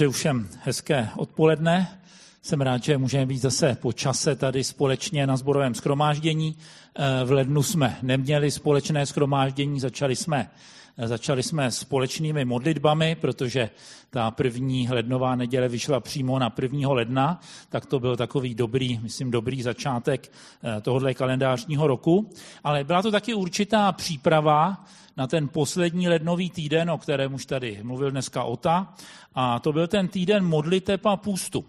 Přeju všem hezké odpoledne. Jsem rád, že můžeme být zase po čase tady společně na zborovém schromáždění. Eh, v lednu jsme neměli společné schromáždění, začali jsme, začali jsme společnými modlitbami, protože ta první lednová neděle vyšla přímo na 1. ledna, tak to byl takový dobrý, myslím, dobrý začátek eh, tohohle kalendářního roku. Ale byla to taky určitá příprava na ten poslední lednový týden, o kterém už tady mluvil dneska Ota, a to byl ten týden modliteb a půstu.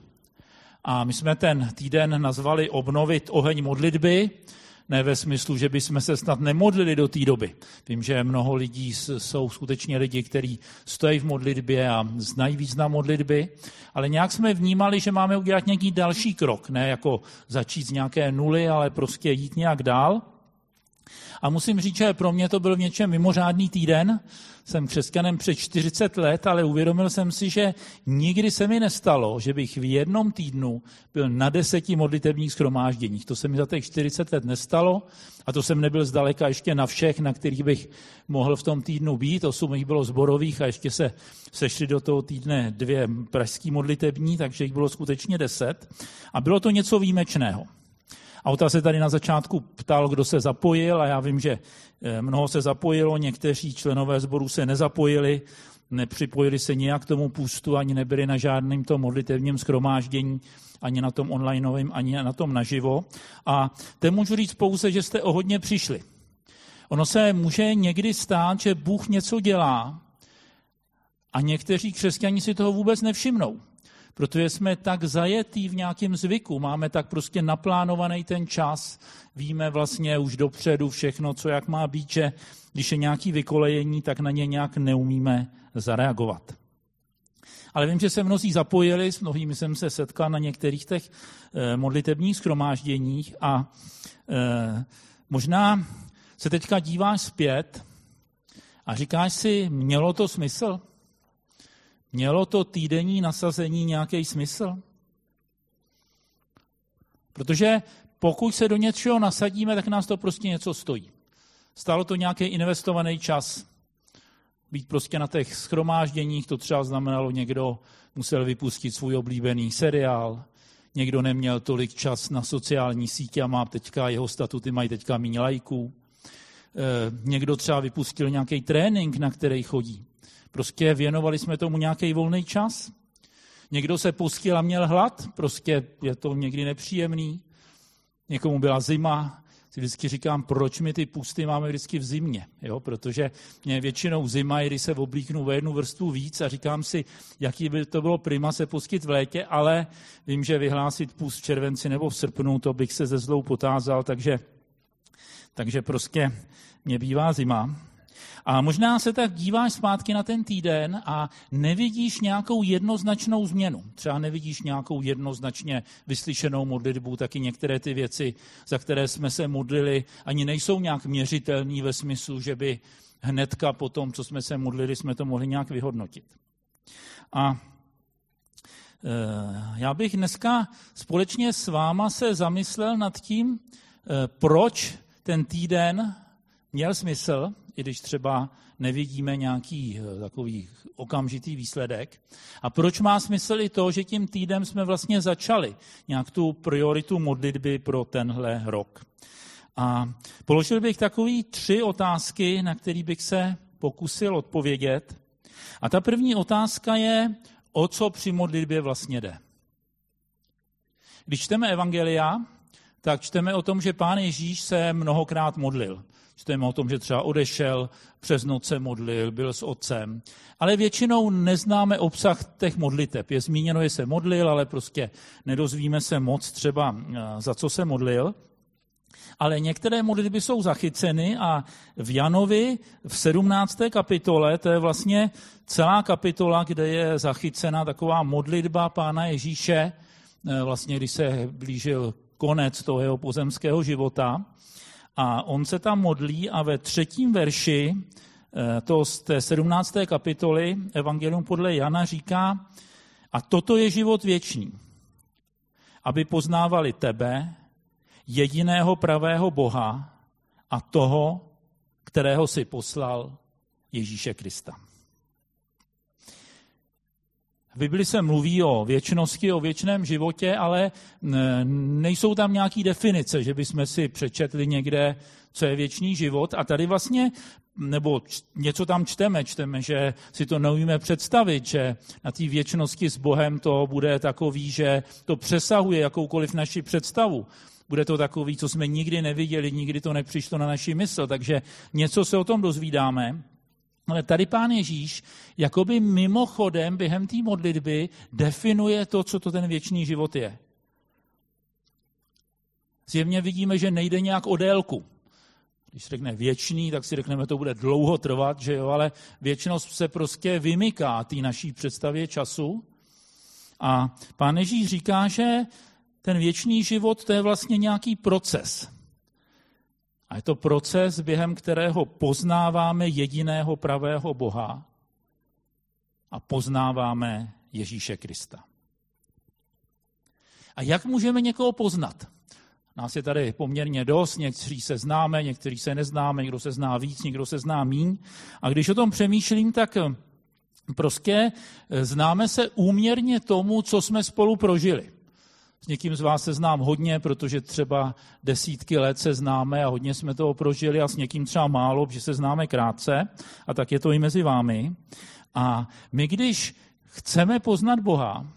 A my jsme ten týden nazvali obnovit oheň modlitby, ne ve smyslu, že bychom se snad nemodlili do té doby. Vím, že mnoho lidí jsou skutečně lidi, kteří stojí v modlitbě a znají význam modlitby, ale nějak jsme vnímali, že máme udělat nějaký další krok, ne jako začít z nějaké nuly, ale prostě jít nějak dál. A musím říct, že pro mě to byl v něčem mimořádný týden. Jsem křesťanem před 40 let, ale uvědomil jsem si, že nikdy se mi nestalo, že bych v jednom týdnu byl na deseti modlitevních schromážděních. To se mi za těch 40 let nestalo a to jsem nebyl zdaleka ještě na všech, na kterých bych mohl v tom týdnu být. Osm jich bylo zborových a ještě se sešli do toho týdne dvě pražský modlitební, takže jich bylo skutečně deset. A bylo to něco výjimečného. Auta se tady na začátku ptal, kdo se zapojil a já vím, že eh, mnoho se zapojilo, někteří členové sboru se nezapojili, nepřipojili se nijak k tomu půstu, ani nebyli na žádném tom modlitevním schromáždění, ani na tom onlineovém, ani na tom naživo. A to můžu říct pouze, že jste o hodně přišli. Ono se může někdy stát, že Bůh něco dělá a někteří křesťani si toho vůbec nevšimnou protože jsme tak zajetí v nějakém zvyku, máme tak prostě naplánovaný ten čas, víme vlastně už dopředu všechno, co jak má být, že když je nějaký vykolejení, tak na ně nějak neumíme zareagovat. Ale vím, že se mnozí zapojili, s mnohými jsem se setkal na některých těch eh, modlitebních schromážděních a eh, možná se teďka díváš zpět a říkáš si, mělo to smysl? Mělo to týdenní nasazení nějaký smysl? Protože pokud se do něčeho nasadíme, tak nás to prostě něco stojí. Stalo to nějaký investovaný čas. Být prostě na těch schromážděních, to třeba znamenalo, někdo musel vypustit svůj oblíbený seriál, někdo neměl tolik čas na sociální sítě a má teďka, jeho statuty mají teďka méně lajků. E, někdo třeba vypustil nějaký trénink, na který chodí. Prostě věnovali jsme tomu nějaký volný čas. Někdo se pustil a měl hlad, prostě je to někdy nepříjemný. Někomu byla zima, si vždycky říkám, proč my ty pusty máme vždycky v zimě, jo? protože mě většinou zima, když se oblíknu ve jednu vrstvu víc a říkám si, jaký by to bylo prima se pustit v létě, ale vím, že vyhlásit pust v červenci nebo v srpnu, to bych se ze zlou potázal, takže, takže prostě mě bývá zima. A možná se tak díváš zpátky na ten týden a nevidíš nějakou jednoznačnou změnu. Třeba nevidíš nějakou jednoznačně vyslyšenou modlitbu, taky některé ty věci, za které jsme se modlili, ani nejsou nějak měřitelné ve smyslu, že by hnedka po tom, co jsme se modlili, jsme to mohli nějak vyhodnotit. A e, já bych dneska společně s váma se zamyslel nad tím, e, proč ten týden měl smysl i když třeba nevidíme nějaký eh, takový okamžitý výsledek. A proč má smysl i to, že tím týdem jsme vlastně začali nějak tu prioritu modlitby pro tenhle rok. A položil bych takový tři otázky, na které bych se pokusil odpovědět. A ta první otázka je, o co při modlitbě vlastně jde. Když čteme Evangelia, tak čteme o tom, že pán Ježíš se mnohokrát modlil. Čteme o tom, že třeba odešel, přes noc se modlil, byl s otcem. Ale většinou neznáme obsah těch modliteb. Je zmíněno, že se modlil, ale prostě nedozvíme se moc třeba, eh, za co se modlil. Ale některé modlitby jsou zachyceny a v Janovi v 17. kapitole, to je vlastně celá kapitola, kde je zachycena taková modlitba Pána Ježíše, eh, vlastně když se blížil konec toho jeho pozemského života. A on se tam modlí a ve třetím verši eh, to z té 17. kapitoly Evangelium podle Jana říká, a toto je život věčný, aby poznávali tebe, jediného pravého Boha a toho, kterého si poslal Ježíše Krista. V Bibli se mluví o věčnosti, o věčném životě, ale nejsou tam nějaké definice, že bychom si přečetli někde, co je věčný život. A tady vlastně, nebo něco tam čteme, čteme, že si to neumíme představit, že na té věčnosti s Bohem to bude takový, že to přesahuje jakoukoliv naši představu. Bude to takový, co jsme nikdy neviděli, nikdy to nepřišlo na naši mysl, takže něco se o tom dozvídáme. Ale tady pán Ježíš jakoby mimochodem během té modlitby definuje to, co to ten věčný život je. Zjevně vidíme, že nejde nějak o délku. Když řekne věčný, tak si řekneme, to bude dlouho trvat, že jo, ale věčnost se prostě vymyká té naší představě času. A pán Ježíš říká, že ten věčný život to je vlastně nějaký proces. A je to proces, během kterého poznáváme jediného pravého Boha a poznáváme Ježíše Krista. A jak můžeme někoho poznat? Nás je tady poměrně dost, někteří se známe, někteří se neznáme, někdo se zná víc, někdo se zná míň. A když o tom přemýšlím, tak prostě známe se úměrně tomu, co jsme spolu prožili. S někým z vás se znám hodně, protože třeba desítky let se známe a hodně jsme toho prožili a s někým třeba málo, že se známe krátce a tak je to i mezi vámi. A my, když chceme poznat Boha,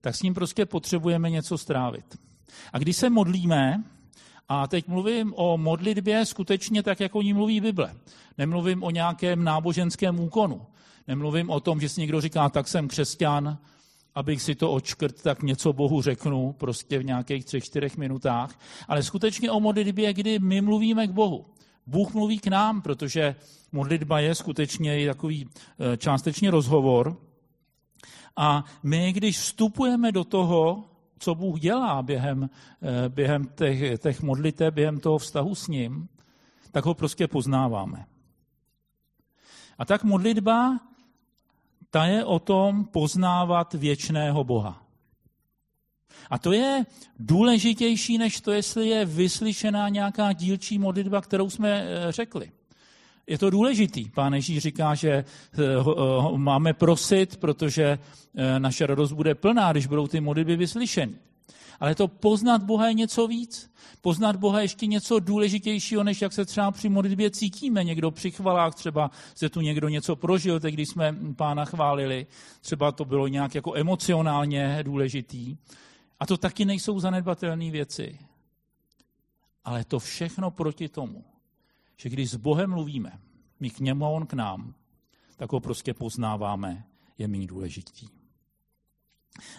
tak s ním prostě potřebujeme něco strávit. A když se modlíme, a teď mluvím o modlitbě skutečně tak, jak o ní mluví Bible. Nemluvím o nějakém náboženském úkonu. Nemluvím o tom, že si někdo říká, tak jsem křesťan, abych si to očkrt, tak něco Bohu řeknu prostě v nějakých třech, čtyřech minutách, ale skutečně o modlitbě, kdy my mluvíme k Bohu. Bůh mluví k nám, protože modlitba je skutečně takový eh, částečně rozhovor. A my, když vstupujeme do toho, co Bůh dělá během, eh, během těch, těch modlitev, během toho vztahu s ním, tak ho prostě poznáváme. A tak modlitba ta je o tom poznávat věčného Boha. A to je důležitější, než to, jestli je vyslyšená nějaká dílčí modlitba, kterou jsme eh, řekli. Je to důležitý. Pán Ježíš říká, že eh, eh, máme prosit, protože naše radost bude plná, když budou ty modlitby vyslyšeny. Ale to poznat Boha je něco víc. Poznat Boha je ještě něco důležitějšího, než jak se třeba při modlitbě cítíme. Někdo při chvalách, třeba se tu někdo něco prožil, teď když jsme pána chválili, třeba to bylo nějak jako emocionálně důležitý. A to taky nejsou zanedbatelné věci. Ale to všechno proti tomu, že když s Bohem mluvíme, my k němu a on k nám, tak ho prostě poznáváme, je méně důležitý.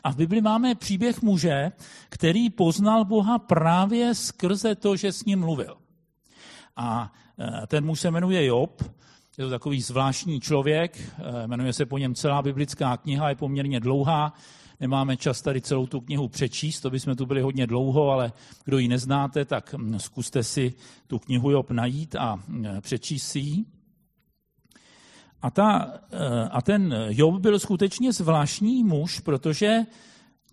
A v Bibli máme příběh muže, který poznal Boha právě skrze to, že s ním mluvil. A e, ten muž se jmenuje Job, je to takový zvláštní člověk, e, jmenuje se po něm celá biblická kniha, je poměrně dlouhá, nemáme čas tady celou tu knihu přečíst, to bychom tu byli hodně dlouho, ale kdo ji neznáte, tak zkuste si tu knihu Job najít a přečíst si ji. A, ta, eh, a ten Job byl skutečně zvláštní muž, protože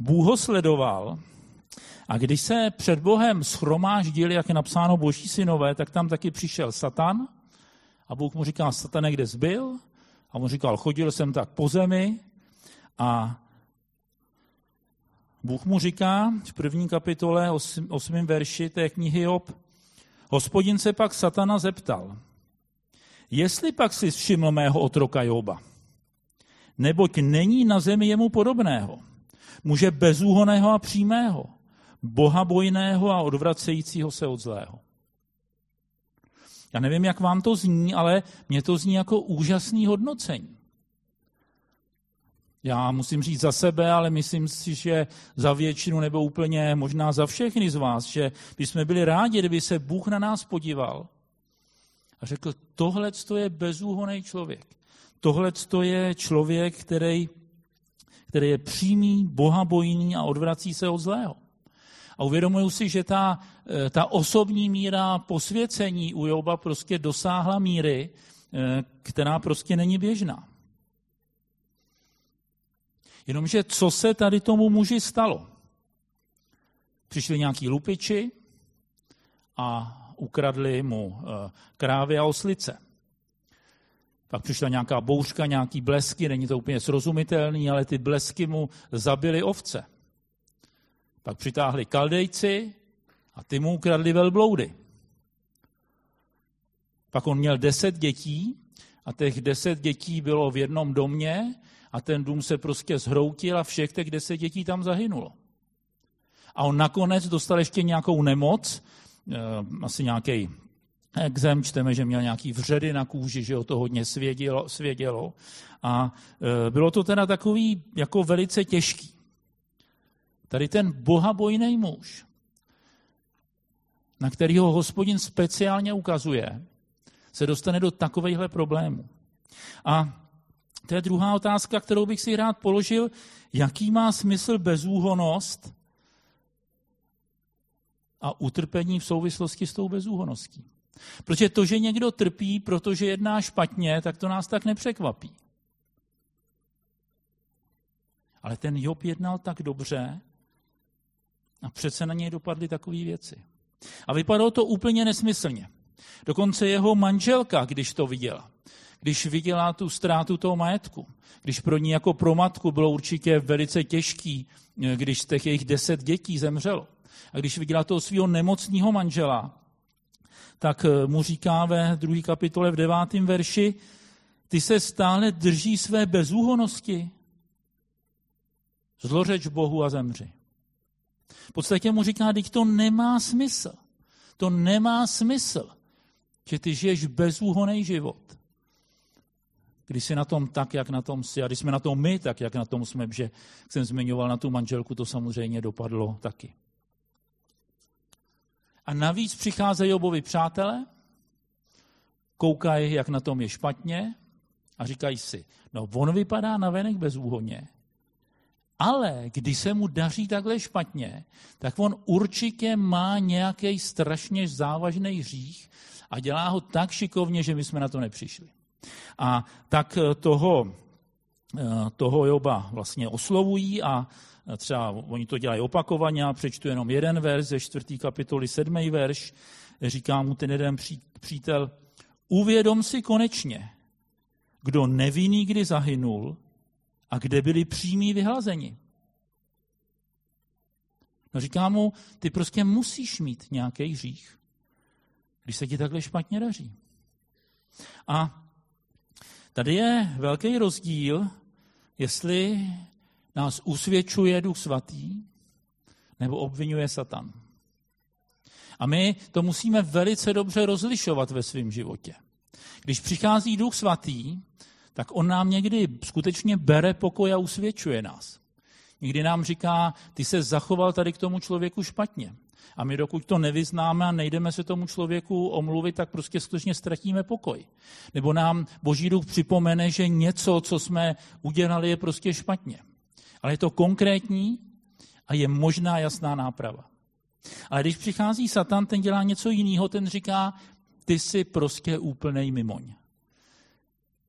Bůh ho sledoval. A když se před Bohem schromáždili, jak je napsáno boží synové, tak tam taky přišel Satan. A Bůh mu říká, Satane, kde jsi byl? A on říkal, chodil jsem tak po zemi. A Bůh mu říká v první kapitole, osmým verši té knihy Job, hospodin se pak Satana zeptal, Jestli pak si všiml mého otroka Joba, neboť není na zemi jemu podobného, muže bezúhoného a přímého, boha bojného a odvracejícího se od zlého. Já nevím, jak vám to zní, ale mně to zní jako úžasný hodnocení. Já musím říct za sebe, ale myslím si, že za většinu nebo úplně možná za všechny z vás, že bychom byli rádi, kdyby se Bůh na nás podíval a řekl, tohle je bezúhoný člověk. Tohle je člověk, který, který je přímý, bohabojný a odvrací se od zlého. A uvědomuju si, že ta, eh, ta osobní míra posvěcení u Joba prostě dosáhla míry, eh, která prostě není běžná. Jenomže co se tady tomu muži stalo? Přišli nějaký lupiči a ukradli mu eh, krávy a oslice. Pak přišla nějaká bouřka, nějaký blesky, není to úplně srozumitelný, ale ty blesky mu zabily ovce. Pak přitáhli kaldejci a ty mu ukradli velbloudy. Pak on měl deset dětí a těch deset dětí bylo v jednom domě a ten dům se prostě zhroutil a všech těch deset dětí tam zahynulo. A on nakonec dostal ještě nějakou nemoc, asi nějaký exem, čteme, že měl nějaký vředy na kůži, že ho to hodně svědělo, svědělo. A eh, bylo to teda takový jako velice těžký. Tady ten bohabojný muž, na kterého hospodin speciálně ukazuje, se dostane do takovýchhle problémů. A to je druhá otázka, kterou bych si rád položil. Jaký má smysl bezúhonost a utrpení v souvislosti s tou bezúhoností? Protože to, že někdo trpí, protože jedná špatně, tak to nás tak nepřekvapí. Ale ten Job jednal tak dobře a přece na něj dopadly takové věci. A vypadalo to úplně nesmyslně. Dokonce jeho manželka, když to viděla, když viděla tu ztrátu toho majetku, když pro ní jako pro matku bylo určitě velice těžký, eh, když z těch jejich deset dětí zemřelo. A když viděla toho svého nemocného manžela, tak eh, mu říká ve druhé kapitole v devátém verši, ty se stále drží své bezúhonosti. Zlořeč Bohu a zemři. V podstatě mu říká, teď to nemá smysl. To nemá smysl, že ty žiješ bezúhoný život. Když jsi na tom tak, jak na tom jsi, a když jsme na tom my, tak jak na tom jsme, že jsem zmiňoval na tu manželku, to samozřejmě dopadlo taky. A navíc přicházejí obovi přátelé, koukají, jak na tom je špatně a říkají si, no on vypadá na venek bezúhonně, ale když se mu daří takhle špatně, tak on určitě má nějaký strašně závažný hřích a dělá ho tak šikovně, že my jsme na to nepřišli. A tak toho, toho Joba vlastně oslovují a třeba oni to dělají opakovaně, já přečtu jenom jeden verš ze čtvrtý kapitoly, sedmý verš, říká mu ten jeden přítel, uvědom si konečně, kdo nevinný kdy zahynul a kde byli přímí vyhlazeni. No říká mu, ty prostě musíš mít nějaký hřích, když se ti takhle špatně daří. A tady je velký rozdíl, jestli nás usvědčuje Duch Svatý nebo obvinuje Satan. A my to musíme velice dobře rozlišovat ve svém životě. Když přichází Duch Svatý, tak on nám někdy skutečně bere pokoj a usvědčuje nás. Někdy nám říká, ty se zachoval tady k tomu člověku špatně. A my dokud to nevyznáme a nejdeme se tomu člověku omluvit, tak prostě skutečně ztratíme pokoj. Nebo nám Boží duch připomene, že něco, co jsme udělali, je prostě špatně. Ale je to konkrétní a je možná jasná náprava. Ale když přichází Satan, ten dělá něco jiného, ten říká, ty jsi prostě úplnej mimoň.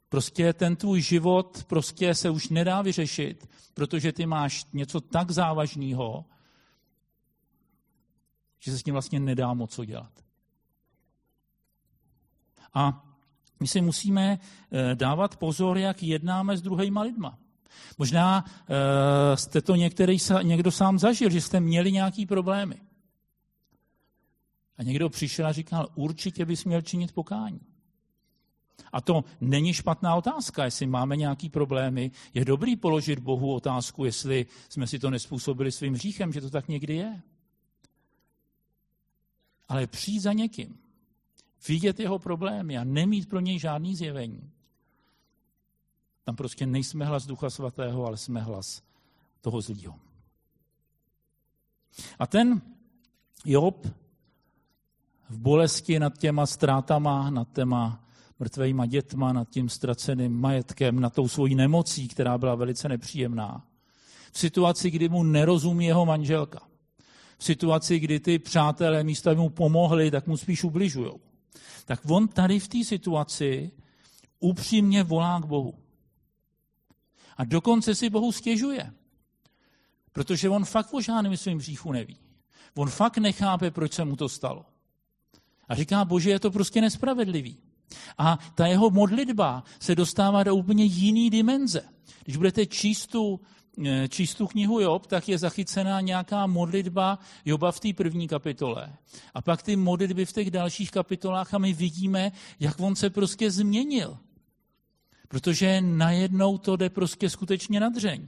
Prostě ten tvůj život prostě se už nedá vyřešit, protože ty máš něco tak závažného, že se s tím vlastně nedá moc co dělat. A my si musíme eh, dávat pozor, jak jednáme s druhýma lidma. Možná uh, jste to některý, někdo sám zažil, že jste měli nějaký problémy. A někdo přišel a říkal, určitě bys měl činit pokání. A to není špatná otázka, jestli máme nějaký problémy. Je dobrý položit Bohu otázku, jestli jsme si to nespůsobili svým hříchem, že to tak někdy je. Ale přijít za někým, vidět jeho problémy a nemít pro něj žádný zjevení, tam prostě nejsme hlas Ducha Svatého, ale jsme hlas toho zlýho. A ten Job v bolesti nad těma ztrátama, nad těma mrtvejma dětma, nad tím ztraceným majetkem, nad tou svojí nemocí, která byla velice nepříjemná. V situaci, kdy mu nerozumí jeho manželka. V situaci, kdy ty přátelé místo, mu pomohli, tak mu spíš ubližují. Tak on tady v té situaci upřímně volá k Bohu. A dokonce si Bohu stěžuje. Protože on fakt o žádným svým hříchu neví. On fakt nechápe, proč se mu to stalo. A říká, bože, je to prostě nespravedlivý. A ta jeho modlitba se dostává do úplně jiný dimenze. Když budete číst tu, eh, číst tu knihu Job, tak je zachycená nějaká modlitba Joba v té první kapitole. A pak ty modlitby v těch dalších kapitolách a my vidíme, jak on se prostě změnil. Protože najednou to jde prostě skutečně na dřeň.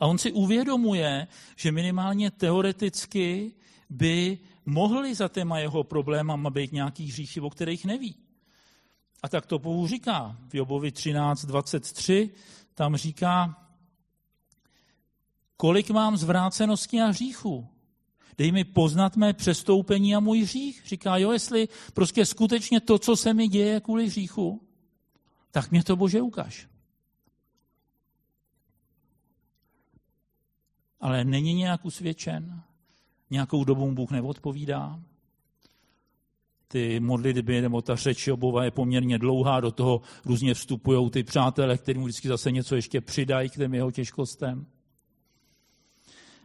A on si uvědomuje, že minimálně teoreticky by mohli za téma jeho problémama být nějaký hříchy, o kterých neví. A tak to Bohu říká v Jobovi 13.23, tam říká, kolik mám zvrácenosti a hříchu. Dej mi poznat mé přestoupení a můj hřích. Říká, jo, jestli prostě skutečně to, co se mi děje kvůli hříchu, tak mě to Bože ukáž. Ale není nějak usvědčen, nějakou dobu Bůh neodpovídá. Ty modlitby nebo ta řeč Jobova je poměrně dlouhá, do toho různě vstupují ty přátelé, kterým vždycky zase něco ještě přidají k těm jeho těžkostem.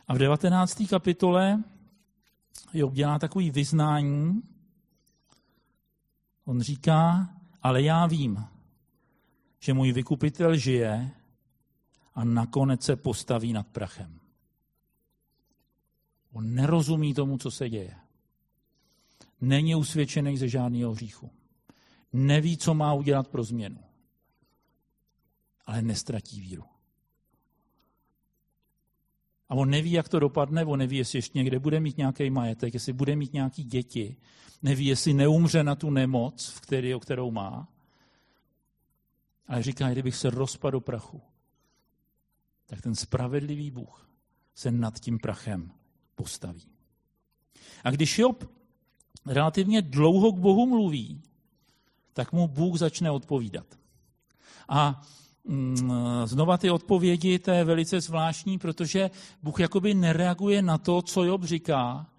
A v 19. kapitole Job dělá takový vyznání. On říká, ale já vím, že můj vykupitel žije a nakonec se postaví nad prachem. On nerozumí tomu, co se děje. Není usvědčený ze žádného hříchu. Neví, co má udělat pro změnu. Ale nestratí víru. A on neví, jak to dopadne, on neví, jestli ještě někde bude mít nějaký majetek, jestli bude mít nějaký děti, neví, jestli neumře na tu nemoc, který, kterou má. Ale říká, kdybych se rozpadl do prachu, tak ten spravedlivý Bůh se nad tím prachem postaví. A když Job relativně dlouho k Bohu mluví, tak mu Bůh začne odpovídat. A mm, znova ty odpovědi, to je velice zvláštní, protože Bůh jakoby nereaguje na to, co Job říká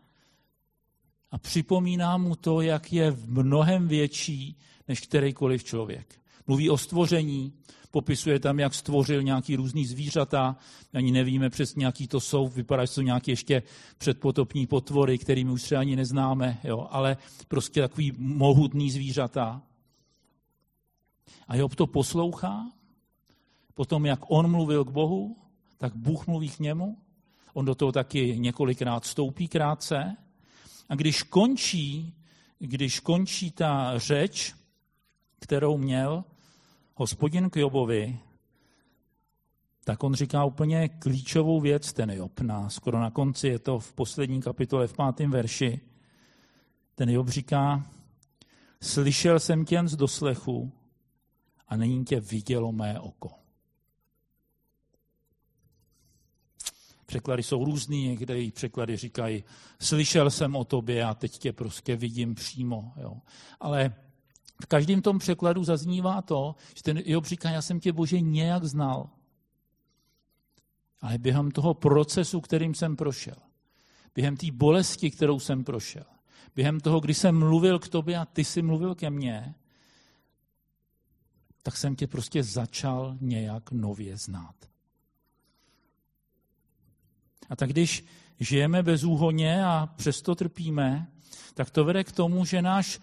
a připomíná mu to, jak je v mnohem větší než kterýkoliv člověk. Mluví o stvoření, popisuje tam, jak stvořil nějaký různý zvířata, ani nevíme přesně, jaký to jsou, vypadá, že jsou nějaké ještě předpotopní potvory, kterými už třeba ani neznáme, jo, ale prostě takový mohutný zvířata. A Job to poslouchá, potom jak on mluvil k Bohu, tak Bůh mluví k němu, on do toho taky několikrát vstoupí krátce. A když končí, když končí ta řeč, kterou měl, hospodin k Jobovi, tak on říká úplně klíčovou věc, ten Job, na, skoro na konci, je to v poslední kapitole, v pátém verši. Ten Job říká, slyšel jsem tě z doslechu a není tě vidělo mé oko. Překlady jsou různý, někde překlady říkají, slyšel jsem o tobě a teď tě prostě vidím přímo. Jo. Ale v každém tom překladu zaznívá to, že ten Job říká, já jsem tě Bože nějak znal. Ale během toho procesu, kterým jsem prošel, během té bolesti, kterou jsem prošel, během toho, kdy jsem mluvil k tobě a ty jsi mluvil ke mně, tak jsem tě prostě začal nějak nově znát. A tak když žijeme bezúhoně a přesto trpíme, tak to vede k tomu, že náš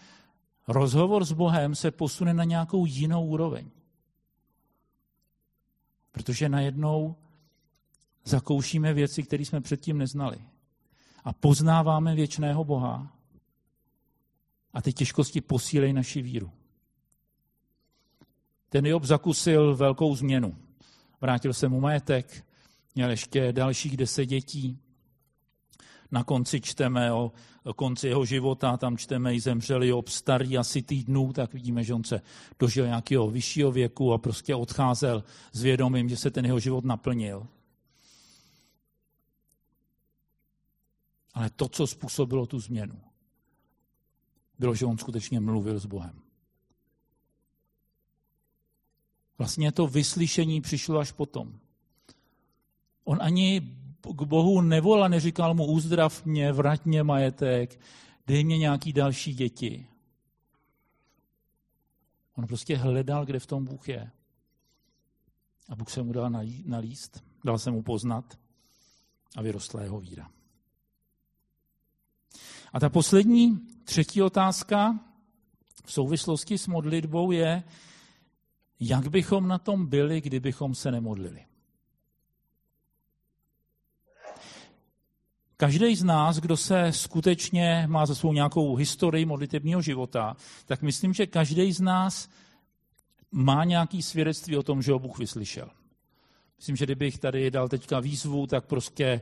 rozhovor s Bohem se posune na nějakou jinou úroveň. Protože najednou zakoušíme věci, které jsme předtím neznali. A poznáváme věčného Boha. A ty těžkosti posílejí naši víru. Ten Job zakusil velkou změnu. Vrátil se mu majetek, měl ještě dalších deset dětí, na konci čteme o konci jeho života, tam čteme i zemřeli ob starý asi týdnů, tak vidíme, že on se dožil nějakého vyššího věku a prostě odcházel s vědomím, že se ten jeho život naplnil. Ale to, co způsobilo tu změnu, bylo, že on skutečně mluvil s Bohem. Vlastně to vyslyšení přišlo až potom. On ani k Bohu nevolal, neříkal mu uzdrav mě, vrať mě majetek, dej mě nějaký další děti. On prostě hledal, kde v tom Bůh je. A Bůh se mu dal nalíst, dal se mu poznat a vyrostla jeho víra. A ta poslední, třetí otázka v souvislosti s modlitbou je, jak bychom na tom byli, kdybychom se nemodlili. Každý z nás, kdo se skutečně má za svou nějakou historii modlitebního života, tak myslím, že každý z nás má nějaký svědectví o tom, že ho Bůh vyslyšel. Myslím, že kdybych tady dal teďka výzvu, tak prostě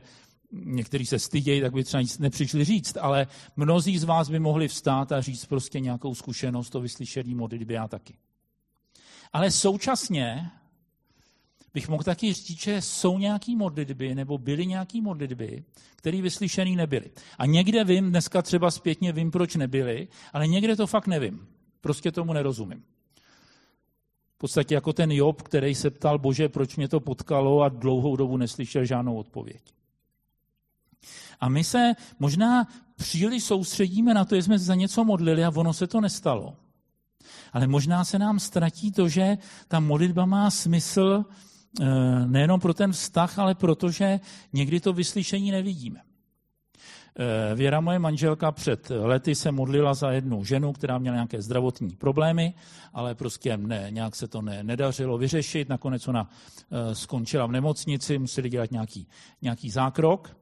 někteří se stydějí, tak by třeba nic nepřišli říct, ale mnozí z vás by mohli vstát a říct prostě nějakou zkušenost o vyslyšený modlitbě já taky. Ale současně bych mohl taky říct, že jsou nějaké modlitby nebo byly nějaké modlitby, které vyslyšený nebyly. A někde vím, dneska třeba zpětně vím, proč nebyly, ale někde to fakt nevím. Prostě tomu nerozumím. V podstatě jako ten Job, který se ptal, bože, proč mě to potkalo a dlouhou dobu neslyšel žádnou odpověď. A my se možná příliš soustředíme na to, že jsme za něco modlili a ono se to nestalo. Ale možná se nám ztratí to, že ta modlitba má smysl nejenom pro ten vztah, ale protože někdy to vyslyšení nevidíme. Eh, Věra, moje manželka, před lety se modlila za jednu ženu, která měla nějaké zdravotní problémy, ale prostě ne, nějak se to ne, nedařilo vyřešit. Nakonec ona eh, skončila v nemocnici, museli dělat nějaký, nějaký zákrok.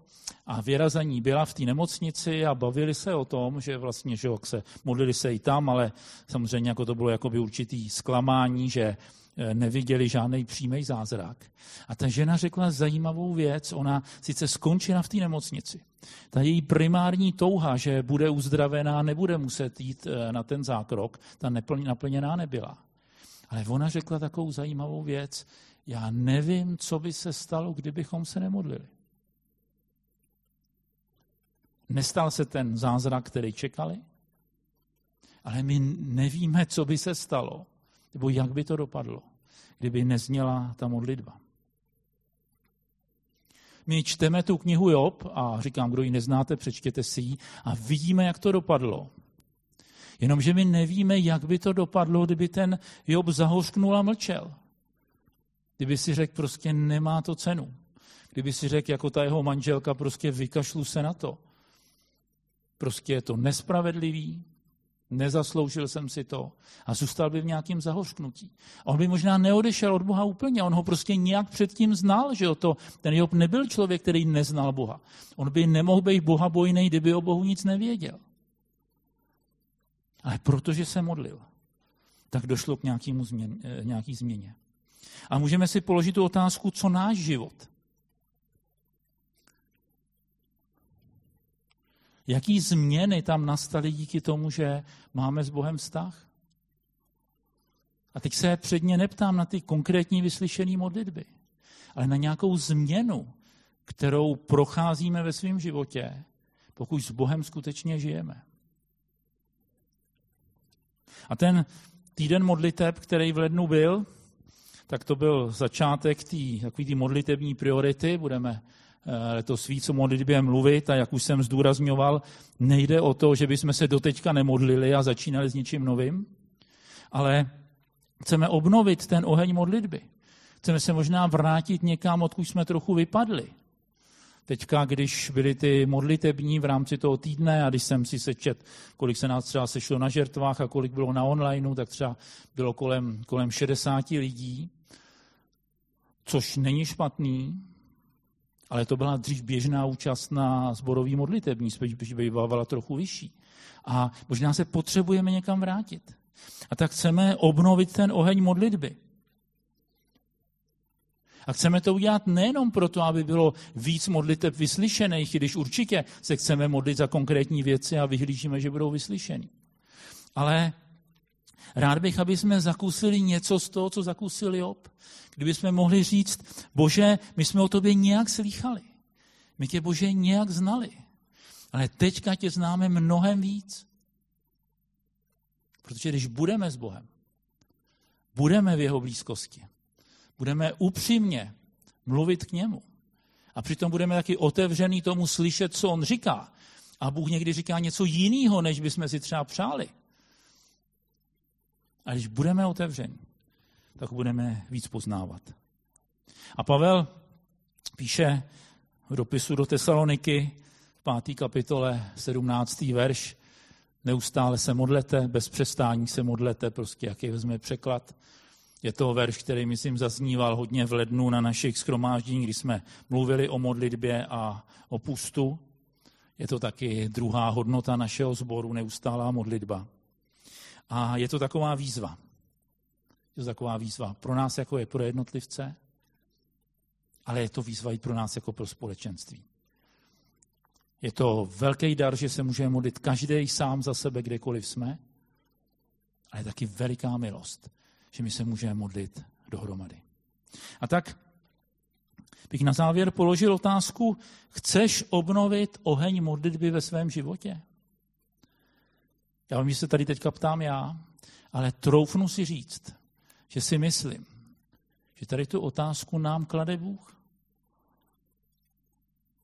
A Věra za ní byla v té nemocnici a bavili se o tom, že vlastně, že se modlili se i tam, ale samozřejmě jako to bylo jakoby určitý zklamání, že Eh, neviděli žádný přímý zázrak. A ta žena řekla zajímavou věc, ona sice skončila v té nemocnici. Ta její primární touha, že bude uzdravená, nebude muset jít eh, na ten zákrok, ta naplněná nebyla. Ale ona řekla takovou zajímavou věc, já nevím, co by se stalo, kdybychom se nemodlili. Nestal se ten zázrak, který čekali, ale my nevíme, co by se stalo, nebo jak by to dopadlo, kdyby nezněla ta modlitba. My čteme tu knihu Job a říkám, kdo ji neznáte, přečtěte si ji a vidíme, jak to dopadlo. Jenomže my nevíme, jak by to dopadlo, kdyby ten Job zahořknul a mlčel. Kdyby si řekl, prostě nemá to cenu. Kdyby si řekl, jako ta jeho manželka, prostě vykašlu se na to. Prostě je to nespravedlivý, nezasloužil jsem si to a zůstal by v nějakém zahořknutí. On by možná neodešel od Boha úplně, on ho prostě nějak předtím znal, že to, ten Job nebyl člověk, který neznal Boha. On by nemohl být Boha bojný, kdyby o Bohu nic nevěděl. Ale protože se modlil, tak došlo k nějakému eh, nějaký změně. A můžeme si položit tu otázku, co náš život. Jaký změny tam nastaly díky tomu, že máme s Bohem vztah? A teď se předně neptám na ty konkrétní vyslyšené modlitby, ale na nějakou změnu, kterou procházíme ve svém životě, pokud s Bohem skutečně žijeme. A ten týden modliteb, který v lednu byl, tak to byl začátek té modlitební priority. Budeme letos víc o modlitbě mluvit a jak už jsem zdůrazňoval, nejde o to, že bychom se doteďka nemodlili a začínali s něčím novým, ale chceme obnovit ten oheň modlitby. Chceme se možná vrátit někam, odkud jsme trochu vypadli. Teďka, když byly ty modlitební v rámci toho týdne a když jsem si sečet, kolik se nás třeba sešlo na žertvách a kolik bylo na onlineu, tak třeba bylo kolem, kolem 60 lidí, což není špatný, ale to byla dřív běžná účast na zborový modlitební, spíš bývala trochu vyšší. A možná se potřebujeme někam vrátit. A tak chceme obnovit ten oheň modlitby. A chceme to udělat nejenom proto, aby bylo víc modliteb vyslyšených, když určitě se chceme modlit za konkrétní věci a vyhlížíme, že budou vyslyšeny. Ale rád bych, aby jsme zakusili něco z toho, co zakusil Job kdybychom mohli říct, bože, my jsme o tobě nějak slýchali. My tě, bože, nějak znali. Ale teďka tě známe mnohem víc. Protože když budeme s Bohem, budeme v jeho blízkosti, budeme upřímně mluvit k němu a přitom budeme taky otevřený tomu slyšet, co on říká. A Bůh někdy říká něco jiného, než bychom si třeba přáli. A když budeme otevření, tak budeme víc poznávat. A Pavel píše v dopisu do Tesaloniky v 5. kapitole 17. verš, Neustále se modlete, bez přestání se modlete, prostě jaký vezme překlad. Je to verš, který, myslím, zazníval hodně v lednu na našich schromážděních, kdy jsme mluvili o modlitbě a o pustu. Je to taky druhá hodnota našeho sboru, neustálá modlitba. A je to taková výzva. Je to taková výzva pro nás, jako je pro jednotlivce, ale je to výzva i pro nás, jako pro společenství. Je to velký dar, že se můžeme modlit každý sám za sebe, kdekoliv jsme, ale je taky veliká milost, že my se můžeme modlit dohromady. A tak bych na závěr položil otázku, chceš obnovit oheň modlitby ve svém životě? Já vím, že se tady teďka ptám já, ale troufnu si říct, že si myslím, že tady tu otázku nám klade Bůh.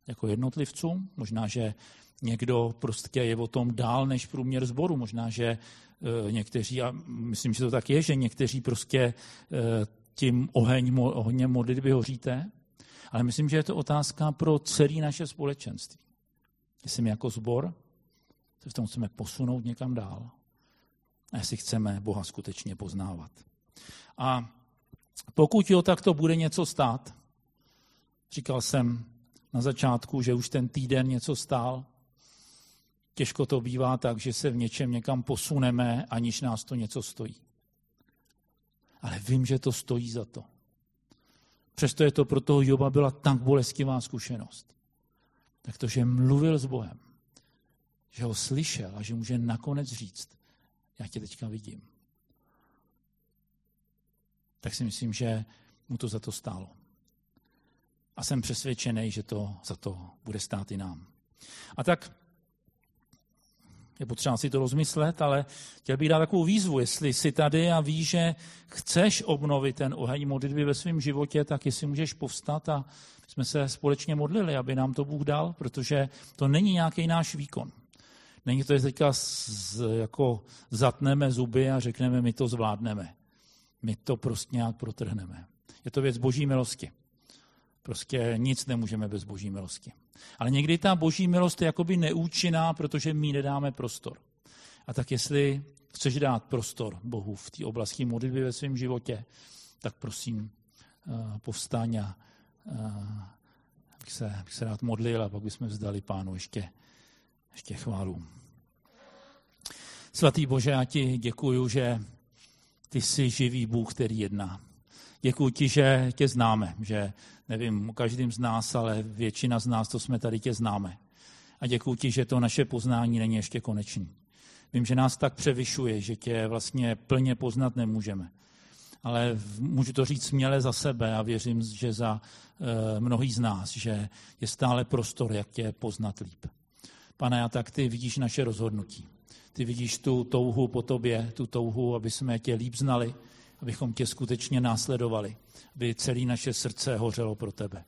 Jako jednotlivcům, možná, že někdo prostě je o tom dál než průměr zboru, možná, že e, někteří, a myslím, že to tak je, že někteří prostě e, tím oheň, ohněm modlitby hoříte, ale myslím, že je to otázka pro celé naše společenství. My jako zbor se v tom chceme posunout někam dál a jestli chceme Boha skutečně poznávat. A pokud jo, tak to bude něco stát. Říkal jsem na začátku, že už ten týden něco stál. Těžko to bývá tak, že se v něčem někam posuneme, aniž nás to něco stojí. Ale vím, že to stojí za to. Přesto je to pro toho Joba byla tak bolestivá zkušenost. Tak to, že mluvil s Bohem, že ho slyšel a že může nakonec říct, já tě teďka vidím. Tak si myslím, že mu to za to stálo. A jsem přesvědčený, že to za to bude stát i nám. A tak je potřeba si to rozmyslet, ale chtěl bych dát takovou výzvu, jestli jsi tady a víš, že chceš obnovit ten oheň modlitby ve svém životě, tak jestli můžeš povstat a jsme se společně modlili, aby nám to Bůh dal, protože to není nějaký náš výkon. Není to, že teďka z, jako zatneme zuby a řekneme, my to zvládneme. My to prostě nějak protrhneme. Je to věc boží milosti. Prostě nic nemůžeme bez boží milosti. Ale někdy ta boží milost je jakoby neúčinná, protože my nedáme prostor. A tak jestli chceš dát prostor Bohu v té oblasti modlitby ve svém životě, tak prosím, eh, povstaň a eh, bych se, bych se rád modlil a pak bychom vzdali pánu ještě, ještě chválu. Svatý Bože, já ti děkuju, že ty jsi živý Bůh, který jedná. Děkuji ti, že tě známe, že nevím o každým z nás, ale většina z nás, to jsme tady tě známe. A děkuji ti, že to naše poznání není ještě konečný. Vím, že nás tak převyšuje, že tě vlastně plně poznat nemůžeme. Ale můžu to říct směle za sebe a věřím, že za e, mnohý z nás, že je stále prostor, jak tě poznat líp. Pane, a tak ty vidíš naše rozhodnutí. Ty vidíš tu touhu po tobě, tu touhu, aby jsme tě líp znali, abychom tě skutečně následovali, aby celé naše srdce hořelo pro tebe.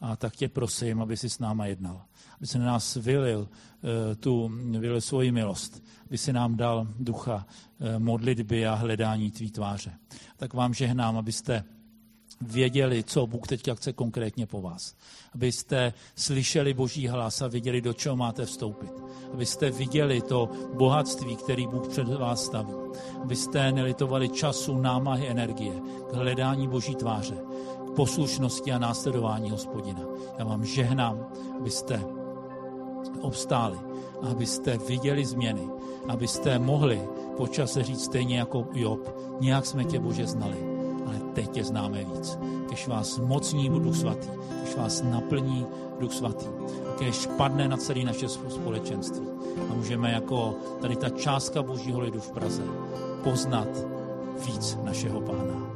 A tak tě prosím, aby si s náma jednal, aby se na nás vylil eh, tu vylil svoji milost, aby si nám dal ducha eh, modlitby a hledání tvý tváře. Tak vám žehnám, abyste věděli, co Bůh teďka chce konkrétně po vás. Abyste slyšeli Boží hlas a viděli, do čeho máte vstoupit. Abyste viděli to bohatství, který Bůh před vás staví. Abyste nelitovali času, námahy, energie k hledání Boží tváře, k poslušnosti a následování hospodina. Já vám žehnám, abyste obstáli, abyste viděli změny, abyste mohli počase říct stejně jako Job, nějak jsme tě Bože znali ale teď tě známe víc. Kež vás mocní Duch Svatý, kež vás naplní Duch Svatý, a kež padne na celé naše společenství. A můžeme jako tady ta částka Božího lidu v Praze poznat víc našeho Pána.